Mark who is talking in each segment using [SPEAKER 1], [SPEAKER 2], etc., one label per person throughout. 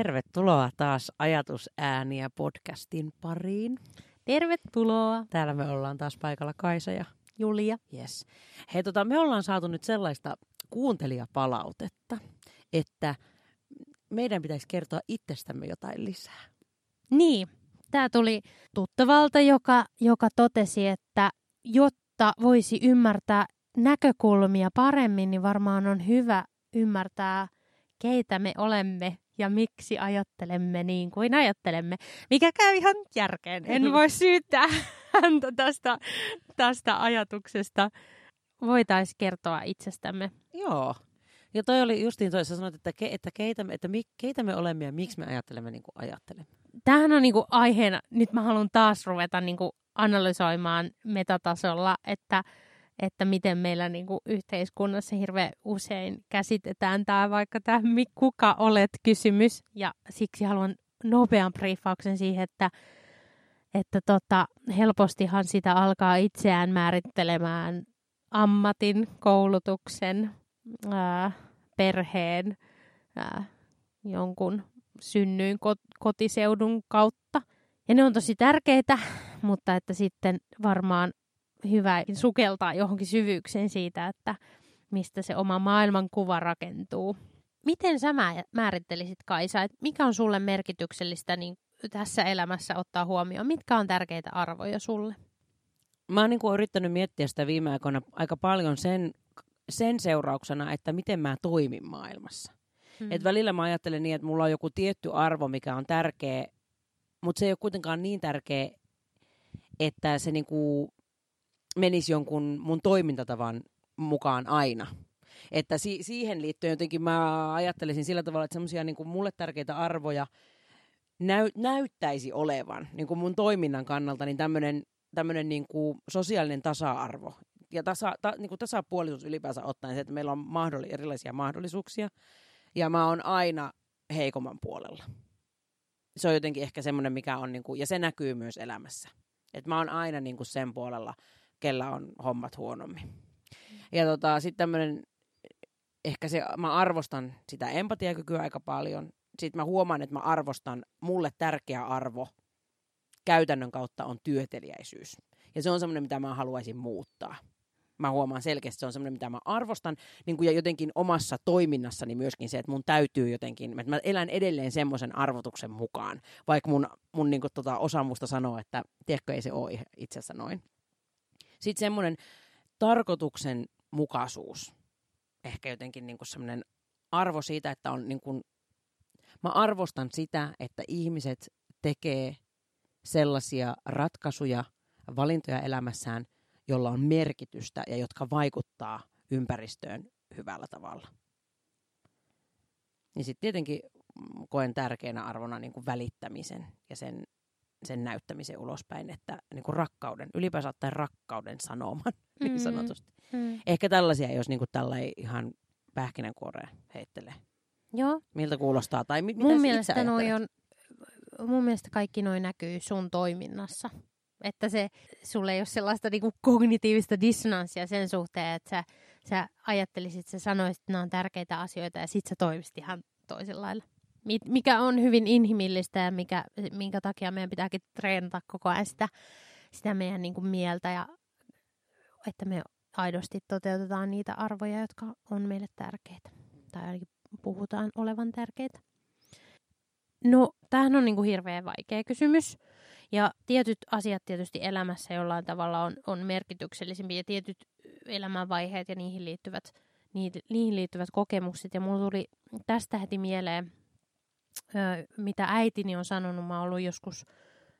[SPEAKER 1] Tervetuloa taas Ajatusääniä podcastin pariin.
[SPEAKER 2] Tervetuloa.
[SPEAKER 1] Täällä me ollaan taas paikalla Kaisa ja
[SPEAKER 2] Julia.
[SPEAKER 1] Yes. Hei, tota, me ollaan saatu nyt sellaista kuuntelijapalautetta, että meidän pitäisi kertoa itsestämme jotain lisää.
[SPEAKER 2] Niin, tämä tuli tuttavalta, joka, joka totesi, että jotta voisi ymmärtää näkökulmia paremmin, niin varmaan on hyvä ymmärtää, keitä me olemme ja miksi ajattelemme niin kuin ajattelemme, mikä käy ihan järkeen. En voi syyttää häntä tästä, tästä ajatuksesta. Voitaisiin kertoa itsestämme.
[SPEAKER 1] Joo. Ja toi oli justiin toi, sä sanoit, että, ke, että, keitä, me, että mi, keitä me olemme ja miksi me ajattelemme niin kuin ajattelemme.
[SPEAKER 2] Tämähän on niin kuin aiheena, nyt mä haluan taas ruveta niin kuin analysoimaan metatasolla, että että miten meillä niin kuin yhteiskunnassa hirveän usein käsitetään tämä vaikka tämä kuka olet kysymys. Ja siksi haluan nopean briefauksen siihen, että, että tota, helpostihan sitä alkaa itseään määrittelemään ammatin, koulutuksen, ää, perheen, ää, jonkun synnyin kotiseudun kautta. Ja ne on tosi tärkeitä, mutta että sitten varmaan hyvä sukeltaa johonkin syvyykseen siitä, että mistä se oma maailmankuva rakentuu. Miten sä määrittelisit, Kaisa, että mikä on sulle merkityksellistä niin tässä elämässä ottaa huomioon? Mitkä on tärkeitä arvoja sulle?
[SPEAKER 1] Mä oon niin kuin yrittänyt miettiä sitä viime aikoina aika paljon sen, sen seurauksena, että miten mä toimin maailmassa. Hmm. Et välillä mä ajattelen niin, että mulla on joku tietty arvo, mikä on tärkeä, mutta se ei ole kuitenkaan niin tärkeä, että se niinku menisi jonkun mun toimintatavan mukaan aina. Että si- siihen liittyen jotenkin mä ajattelisin sillä tavalla, että semmoisia niin mulle tärkeitä arvoja näy- näyttäisi olevan niin kuin mun toiminnan kannalta niin tämmöinen tämmöinen niin kuin sosiaalinen tasa-arvo ja tasa, ta, niin kuin tasapuolisuus ylipäänsä ottaen se, että meillä on mahdolli- erilaisia mahdollisuuksia ja mä oon aina heikomman puolella. Se on jotenkin ehkä semmoinen, mikä on, niin kuin, ja se näkyy myös elämässä. Että mä oon aina niin kuin sen puolella, kellä on hommat huonommin. Ja tota, sitten tämmöinen, ehkä se, mä arvostan sitä empatiakykyä aika paljon. Sitten mä huomaan, että mä arvostan, mulle tärkeä arvo käytännön kautta on työteliäisyys. Ja se on semmoinen, mitä mä haluaisin muuttaa. Mä huomaan selkeästi, että se on semmoinen, mitä mä arvostan. Niin kuin ja jotenkin omassa toiminnassani myöskin se, että mun täytyy jotenkin, että mä elän edelleen semmoisen arvotuksen mukaan. Vaikka mun, mun niin kuin, tota, osa musta sanoo, että tiedätkö, ei se ole itse asiassa noin. Sitten semmoinen tarkoituksen mukaisuus. Ehkä jotenkin niin semmoinen arvo siitä, että on niin kuin, mä arvostan sitä, että ihmiset tekee sellaisia ratkaisuja, valintoja elämässään, jolla on merkitystä ja jotka vaikuttaa ympäristöön hyvällä tavalla. Niin sitten tietenkin koen tärkeänä arvona niin kuin välittämisen ja sen sen näyttämisen ulospäin, että niin kuin rakkauden, ylipäänsä ottaen rakkauden sanoman, mm. niin sanotusti. Mm. Ehkä tällaisia, jos niin kuin tällä ei ihan pähkinänkuoreen heittelee.
[SPEAKER 2] Joo.
[SPEAKER 1] Miltä kuulostaa? Tai mi-
[SPEAKER 2] mun mielestä noi on, mun mielestä kaikki noin näkyy sun toiminnassa. Että se, sulle ei ole sellaista niinku kognitiivista dissonanssia sen suhteen, että sä, sä ajattelisit, sä sanoisit, että nämä on tärkeitä asioita ja sit sä toimisit ihan toisella lailla mikä on hyvin inhimillistä ja mikä, minkä takia meidän pitääkin treenata koko ajan sitä, sitä meidän niin kuin mieltä ja että me aidosti toteutetaan niitä arvoja, jotka on meille tärkeitä. Tai ainakin puhutaan olevan tärkeitä. No, tämähän on niin kuin hirveän vaikea kysymys. Ja tietyt asiat tietysti elämässä jollain tavalla on, on merkityksellisimpiä ja tietyt elämänvaiheet ja niihin liittyvät, niihin liittyvät kokemukset. Ja mulla tuli tästä heti mieleen mitä äitini on sanonut. Mä oon ollut joskus,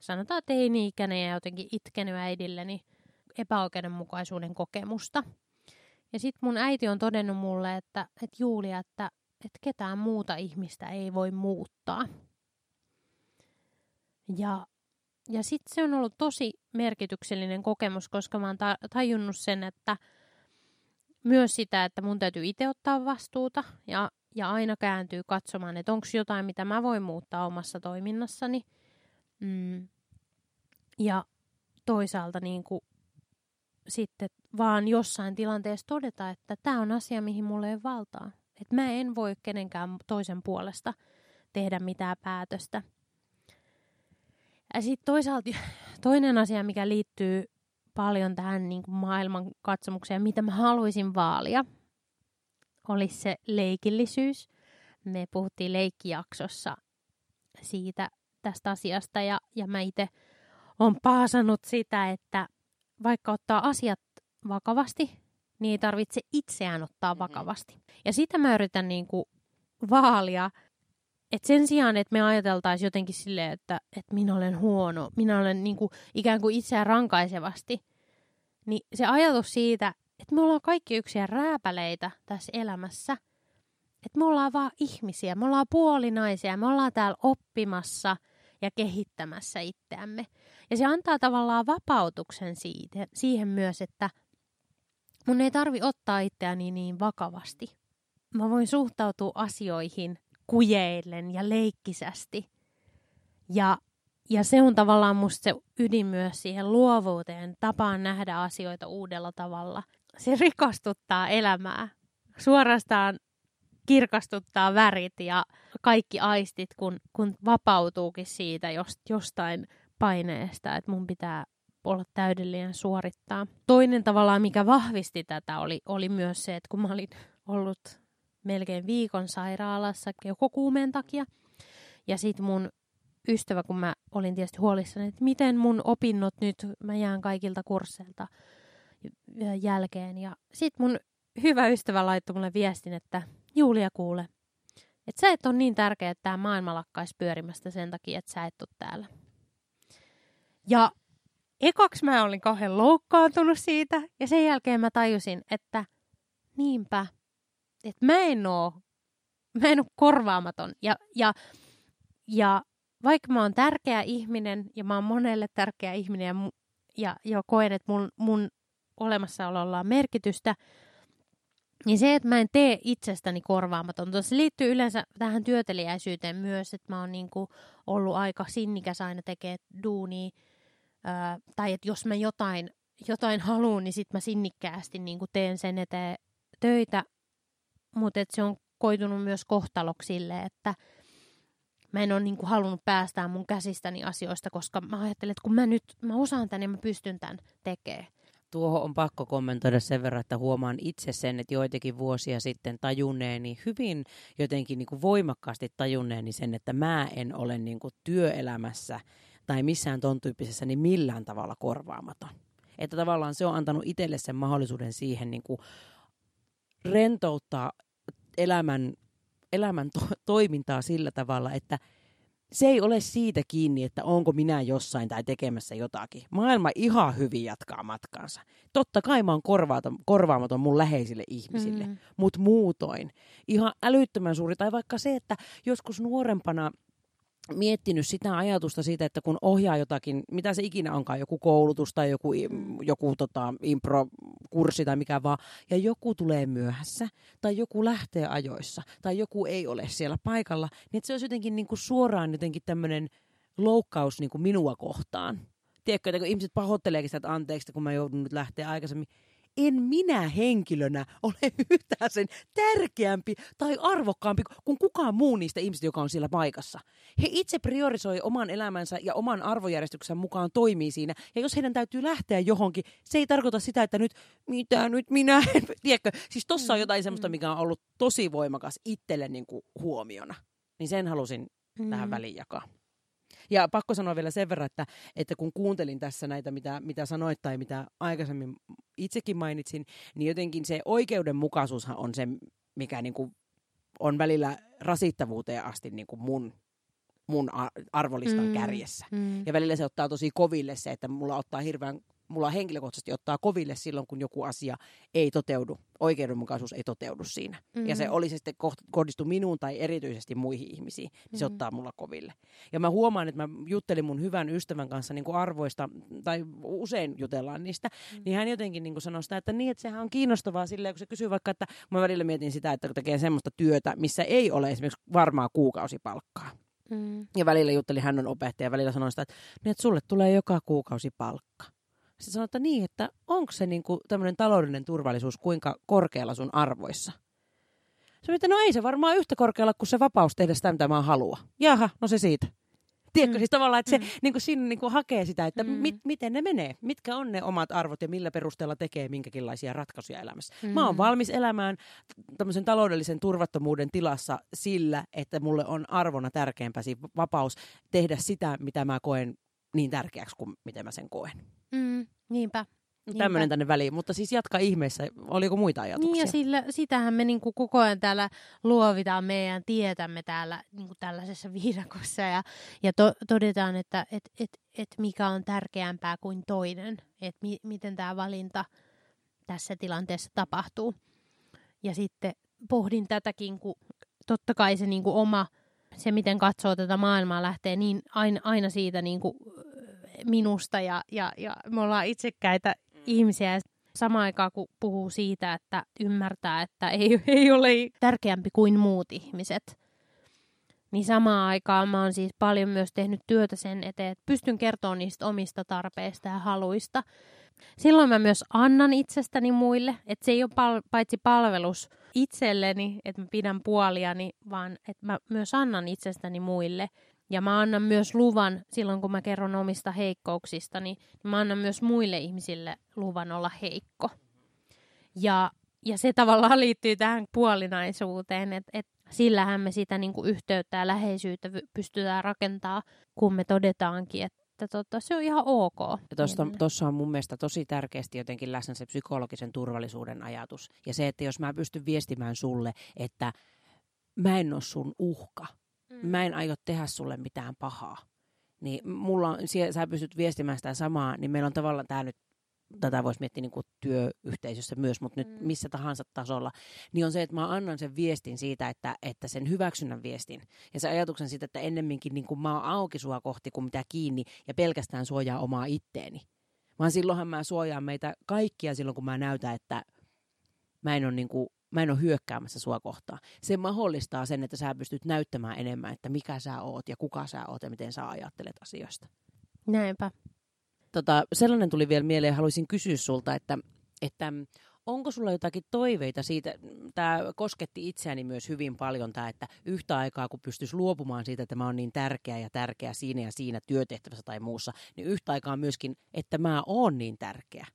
[SPEAKER 2] sanotaan teini-ikäinen ja jotenkin itkenyt äidilleni epäoikeudenmukaisuuden kokemusta. Ja sitten mun äiti on todennut mulle, että, että Julia, että, että ketään muuta ihmistä ei voi muuttaa. Ja, ja sitten se on ollut tosi merkityksellinen kokemus, koska mä oon tajunnut sen, että myös sitä, että mun täytyy itse ottaa vastuuta ja ja aina kääntyy katsomaan, että onko jotain, mitä mä voin muuttaa omassa toiminnassani. Mm. Ja toisaalta niin kuin sitten vaan jossain tilanteessa todeta, että tämä on asia, mihin mulla ei valtaa. Että mä en voi kenenkään toisen puolesta tehdä mitään päätöstä. Ja sitten toisaalta toinen asia, mikä liittyy paljon tähän niin kuin maailman katsomukseen, mitä mä haluaisin vaalia, olisi se leikillisyys. Me puhuttiin leikkijaksossa siitä tästä asiasta ja, ja mä itse olen paasannut sitä, että vaikka ottaa asiat vakavasti, niin ei tarvitse itseään ottaa mm-hmm. vakavasti. Ja sitä mä yritän niin kuin vaalia, että sen sijaan, että me ajateltaisiin jotenkin silleen, että, että minä olen huono, minä olen niin kuin ikään kuin itseään rankaisevasti, niin se ajatus siitä, että me ollaan kaikki yksiä rääpäleitä tässä elämässä, että me ollaan vaan ihmisiä, me ollaan puolinaisia, me ollaan täällä oppimassa ja kehittämässä itseämme. Ja se antaa tavallaan vapautuksen siitä, siihen myös, että mun ei tarvi ottaa itseäni niin vakavasti. Mä voin suhtautua asioihin kujeillen ja leikkisästi. Ja, ja se on tavallaan musta se ydin myös siihen luovuuteen, tapaan nähdä asioita uudella tavalla. Se rikastuttaa elämää. Suorastaan kirkastuttaa värit ja kaikki aistit, kun, kun vapautuukin siitä jost, jostain paineesta, että mun pitää olla täydellinen suorittaa. Toinen tavallaan, mikä vahvisti tätä, oli, oli myös se, että kun mä olin ollut melkein viikon sairaalassa kuumeen takia, ja sitten mun ystävä, kun mä olin tietysti huolissani, että miten mun opinnot nyt, mä jään kaikilta kursseilta jälkeen. Ja sitten mun hyvä ystävä laittoi mulle viestin, että Julia kuule, että sä et ole niin tärkeä, että tämä maailma lakkaisi pyörimästä sen takia, että sä et ole täällä. Ja ekaksi mä olin kauhean loukkaantunut siitä, ja sen jälkeen mä tajusin, että niinpä, että mä en oo, mä en oo korvaamaton. Ja, ja, ja vaikka mä oon tärkeä ihminen, ja mä oon monelle tärkeä ihminen, ja, ja, ja koen, että mun, mun olemassaololla on merkitystä, niin se, että mä en tee itsestäni korvaamatonta, se liittyy yleensä tähän työteliäisyyteen myös, että mä oon niinku ollut aika sinnikäs aina tekee duunia, tai että jos mä jotain, jotain haluan, niin sitten mä sinnikkäästi niin teen sen eteen töitä. Mutta se on koitunut myös kohtaloksi sille, että mä en ole niin kuin halunnut päästää mun käsistäni asioista, koska mä ajattelen, että kun mä nyt mä osaan tän, niin mä pystyn tämän tekemään.
[SPEAKER 1] Tuohon on pakko kommentoida sen verran, että huomaan itse sen, että joitakin vuosia sitten tajunneeni, hyvin jotenkin niin kuin voimakkaasti tajunneeni sen, että mä en ole niin kuin työelämässä tai missään ton tyyppisessä niin millään tavalla korvaamaton. Että tavallaan se on antanut itselle sen mahdollisuuden siihen niin kuin rentouttaa elämän, elämän to- toimintaa sillä tavalla, että se ei ole siitä kiinni, että onko minä jossain tai tekemässä jotakin. Maailma ihan hyvin jatkaa matkansa. Totta kai mä oon korvaamaton, korvaamaton mun läheisille ihmisille, mm. mutta muutoin. Ihan älyttömän suuri. Tai vaikka se, että joskus nuorempana – miettinyt sitä ajatusta siitä, että kun ohjaa jotakin, mitä se ikinä onkaan, joku koulutus tai joku, joku tota, impro-kurssi tai mikä vaan, ja joku tulee myöhässä, tai joku lähtee ajoissa, tai joku ei ole siellä paikalla, niin se olisi jotenkin niin kuin suoraan jotenkin tämmöinen loukkaus niin kuin minua kohtaan. Tiedätkö, että kun ihmiset pahoitteleekin sitä, että anteeksi, kun mä joudun nyt lähteä aikaisemmin, en minä henkilönä ole yhtään sen tärkeämpi tai arvokkaampi kuin kukaan muu niistä ihmisistä, joka on siellä paikassa. He itse priorisoi oman elämänsä ja oman arvojärjestyksen mukaan toimii siinä. Ja jos heidän täytyy lähteä johonkin, se ei tarkoita sitä, että nyt, mitä nyt minä en, tiedätkö? Siis tossa on mm, jotain semmoista, mm. mikä on ollut tosi voimakas itselle niin kuin huomiona. Niin sen halusin mm. tähän väliin jakaa. Ja pakko sanoa vielä sen verran, että, että kun kuuntelin tässä näitä, mitä, mitä sanoit tai mitä aikaisemmin itsekin mainitsin, niin jotenkin se oikeudenmukaisuushan on se, mikä niin kuin on välillä rasittavuuteen asti niin kuin mun mun arvolistan mm, kärjessä. Mm. Ja välillä se ottaa tosi koville se, että mulla ottaa hirveän mulla henkilökohtaisesti ottaa koville silloin, kun joku asia ei toteudu, oikeudenmukaisuus ei toteudu siinä. Mm-hmm. Ja se mm. oli se sitten kohdistu minuun tai erityisesti muihin ihmisiin, niin mm-hmm. se ottaa mulla koville. Ja mä huomaan, että mä juttelin mun hyvän ystävän kanssa niin kuin arvoista, tai usein jutellaan niistä, mm-hmm. niin hän jotenkin niin kuin sanoi sitä, että niin, että sehän on kiinnostavaa silleen, kun se kysyy vaikka, että mä välillä mietin sitä, että kun tekee semmoista työtä, missä ei ole esimerkiksi varmaa kuukausipalkkaa. Mm. Ja välillä juttelin, hän on opettaja, välillä sanoi sitä, että, niin, että sulle tulee joka kuukausi palkka. Sitten sanoin, että niin, että onko se niinku tämmöinen taloudellinen turvallisuus kuinka korkealla sun arvoissa? Se että no ei se varmaan yhtä korkealla kuin se vapaus tehdä sitä, mitä mä haluan. Jaha, no se siitä. Tiedätkö mm. siis tavallaan, että se mm. niin kuin siinä niin kuin hakee sitä, että mm. mit, miten ne menee, mitkä on ne omat arvot ja millä perusteella tekee minkäkinlaisia ratkaisuja elämässä. Mm. Mä oon valmis elämään tämmöisen taloudellisen turvattomuuden tilassa sillä, että mulle on arvona tärkeämpää vapaus tehdä sitä, mitä mä koen niin tärkeäksi kuin miten mä sen koen.
[SPEAKER 2] Mm, niinpä.
[SPEAKER 1] Tämmöinen tänne väliin, mutta siis jatka ihmeessä. Oliko muita ajatuksia?
[SPEAKER 2] Niin ja sillä, sitähän me niinku koko ajan täällä luovitaan meidän tietämme täällä niinku tällaisessa viidakossa ja, ja to, todetaan, että et, et, et mikä on tärkeämpää kuin toinen, että mi, miten tämä valinta tässä tilanteessa tapahtuu. Ja sitten pohdin tätäkin, kun totta kai se niinku oma, se miten katsoo tätä maailmaa lähtee niin aina, aina siitä niinku minusta ja, ja, ja me ollaan itsekkäitä ihmisiä. Samaan aikaan kun puhuu siitä, että ymmärtää, että ei, ei ole tärkeämpi kuin muut ihmiset, niin samaan aikaan mä oon siis paljon myös tehnyt työtä sen eteen, että pystyn kertomaan niistä omista tarpeista ja haluista. Silloin mä myös annan itsestäni muille, että se ei ole pal- paitsi palvelus itselleni, että mä pidän puoliani, vaan että mä myös annan itsestäni muille. Ja mä annan myös luvan, silloin kun mä kerron omista heikkouksista, niin mä annan myös muille ihmisille luvan olla heikko. Ja, ja se tavallaan liittyy tähän puolinaisuuteen, että et sillähän me sitä niin kuin yhteyttä ja läheisyyttä pystytään rakentaa, kun me todetaankin, että tota, se on ihan ok.
[SPEAKER 1] Tuossa on mun mielestä tosi tärkeästi jotenkin läsnä se psykologisen turvallisuuden ajatus. Ja se, että jos mä pystyn viestimään sulle, että mä en ole sun uhka, mm. mä en aio tehdä sulle mitään pahaa. Niin mulla on, sä pystyt viestimään sitä samaa, niin meillä on tavallaan tämä nyt, tätä voisi miettiä niin kuin työyhteisössä myös, mutta nyt mm. missä tahansa tasolla, niin on se, että mä annan sen viestin siitä, että, että sen hyväksynnän viestin ja se ajatuksen siitä, että ennemminkin niin kuin mä oon auki sua kohti kuin mitä kiinni ja pelkästään suojaa omaa itteeni. Vaan silloinhan mä suojaan meitä kaikkia silloin, kun mä näytän, että mä en ole niin kuin mä en ole hyökkäämässä sua kohtaan. Se mahdollistaa sen, että sä pystyt näyttämään enemmän, että mikä sä oot ja kuka sä oot ja miten sä ajattelet asioista.
[SPEAKER 2] Näinpä.
[SPEAKER 1] Tota, sellainen tuli vielä mieleen, haluaisin kysyä sulta, että, että onko sulla jotakin toiveita siitä, tämä kosketti itseäni myös hyvin paljon, tämä, että yhtä aikaa kun pystyisi luopumaan siitä, että mä oon niin tärkeä ja tärkeä siinä ja siinä työtehtävässä tai muussa, niin yhtä aikaa myöskin, että mä oon niin tärkeä.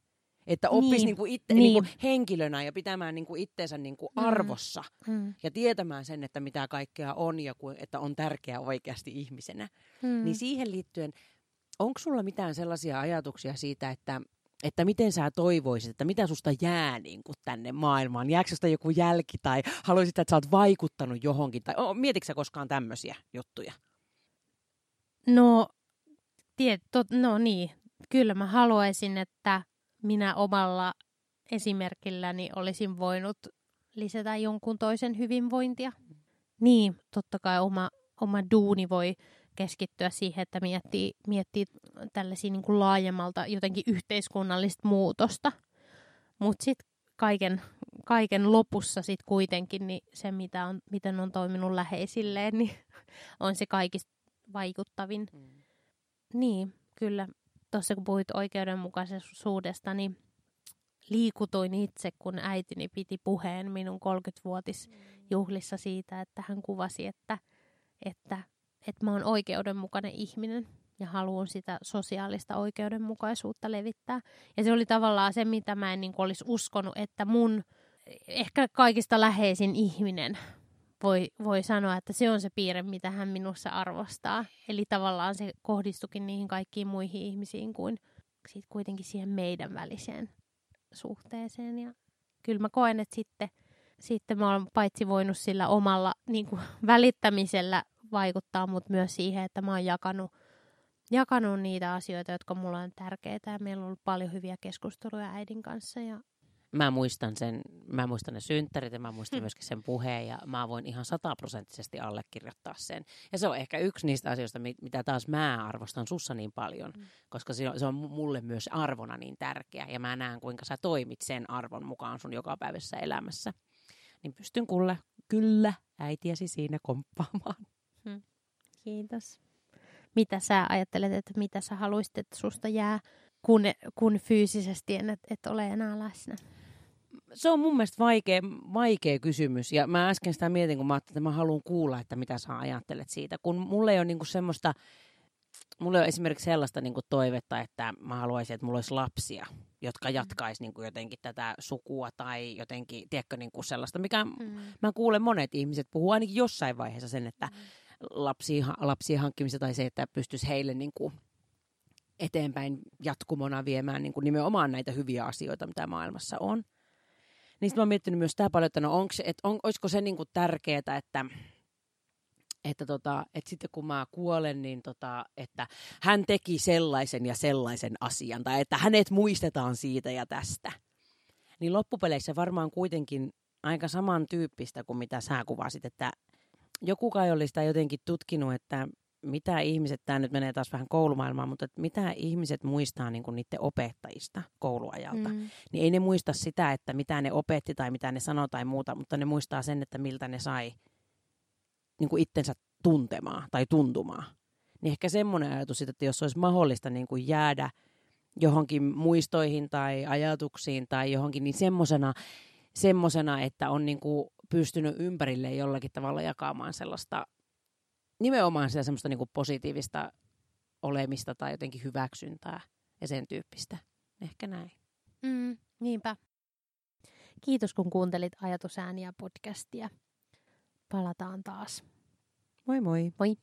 [SPEAKER 1] Että oppisi niin. niinku itse, niin. Niinku henkilönä ja pitämään niinku itteensä niinku mm. arvossa. Mm. Ja tietämään sen, että mitä kaikkea on ja ku, että on tärkeä oikeasti ihmisenä. Mm. Niin siihen liittyen, onko sulla mitään sellaisia ajatuksia siitä, että, että miten sä toivoisit, että mitä susta jää niin kuin tänne maailmaan? Jääkö susta joku jälki tai haluaisit, että sä oot vaikuttanut johonkin? Tai oh, mietitkö sä koskaan tämmöisiä juttuja?
[SPEAKER 2] No, tiet, to, no niin, kyllä mä haluaisin, että minä omalla esimerkilläni olisin voinut lisätä jonkun toisen hyvinvointia. Niin, totta kai oma, oma duuni voi keskittyä siihen, että miettii, miettii tällaisia niin kuin laajemmalta jotenkin yhteiskunnallista muutosta. Mutta sitten kaiken, kaiken lopussa sitten kuitenkin niin se, mitä on, miten on toiminut läheisilleen, niin on se kaikista vaikuttavin. Mm. Niin, kyllä tuossa kun puhuit oikeudenmukaisuudesta, niin liikutuin itse, kun äitini piti puheen minun 30-vuotisjuhlissa siitä, että hän kuvasi, että, että, että mä oon oikeudenmukainen ihminen ja haluan sitä sosiaalista oikeudenmukaisuutta levittää. Ja se oli tavallaan se, mitä mä en niin olisi uskonut, että mun ehkä kaikista läheisin ihminen voi, voi sanoa, että se on se piirre, mitä hän minussa arvostaa. Eli tavallaan se kohdistukin niihin kaikkiin muihin ihmisiin kuin sit kuitenkin siihen meidän väliseen suhteeseen. Ja kyllä mä koen, että sitten, sitten mä olen paitsi voinut sillä omalla niin kuin, välittämisellä vaikuttaa, mutta myös siihen, että mä oon jakanut, jakanut niitä asioita, jotka mulla on tärkeitä. Ja meillä on ollut paljon hyviä keskusteluja äidin kanssa ja
[SPEAKER 1] mä muistan, sen, mä muistan ne synttärit ja mä muistan hmm. myöskin sen puheen ja mä voin ihan sataprosenttisesti allekirjoittaa sen. Ja se on ehkä yksi niistä asioista, mitä taas mä arvostan sussa niin paljon, hmm. koska se on, se on mulle myös arvona niin tärkeä ja mä näen, kuinka sä toimit sen arvon mukaan sun jokapäiväisessä elämässä. Niin pystyn kulle, kyllä äitiäsi siinä komppaamaan. Hmm.
[SPEAKER 2] Kiitos. Mitä sä ajattelet, että mitä sä haluaisit, että susta jää, kun, kun fyysisesti en et, et ole enää läsnä?
[SPEAKER 1] Se on mun mielestä vaikea, vaikea kysymys. Ja mä äsken sitä mietin, kun mä ajattelin, että mä haluan kuulla, että mitä sä ajattelet siitä. Kun mulle ei ole niinku semmoista, mulla on esimerkiksi sellaista niinku toivetta, että mä haluaisin, että mulla olisi lapsia, jotka mm. jatkaisi niinku jotenkin tätä sukua tai jotenkin, tiedätkö, niinku sellaista, mikä mm. mä kuulen monet ihmiset puhuu ainakin jossain vaiheessa sen, että mm. lapsia, lapsia hankkimista tai se, että pystyisi heille niinku eteenpäin jatkumona viemään niinku nimenomaan näitä hyviä asioita, mitä maailmassa on. Niin sitten mä miettinyt myös sitä paljon, että no onko, et on, olisiko se niinku tärkeää, että että, tota, että sitten kun mä kuolen, niin tota, että hän teki sellaisen ja sellaisen asian, tai että hänet muistetaan siitä ja tästä. Niin loppupeleissä varmaan kuitenkin aika samantyyppistä kuin mitä sä kuvasit, että joku kai oli sitä jotenkin tutkinut, että mitä ihmiset, tämä nyt menee taas vähän koulumaailmaan, mutta että mitä ihmiset muistaa niin kuin niiden opettajista kouluajalta. Mm. Niin ei ne muista sitä, että mitä ne opetti tai mitä ne sanoi tai muuta, mutta ne muistaa sen, että miltä ne sai niin kuin itsensä tuntemaan tai tuntumaan. Niin ehkä semmoinen ajatus, että jos olisi mahdollista niin kuin jäädä johonkin muistoihin tai ajatuksiin tai johonkin, niin semmoisena, semmosena, että on niin kuin pystynyt ympärille jollakin tavalla jakamaan sellaista, nimenomaan sitä semmoista niin kuin positiivista olemista tai jotenkin hyväksyntää ja sen tyyppistä. Ehkä näin.
[SPEAKER 2] Mm, niinpä. Kiitos kun kuuntelit Ajatusääniä podcastia. Palataan taas.
[SPEAKER 1] Moi moi.
[SPEAKER 2] Moi.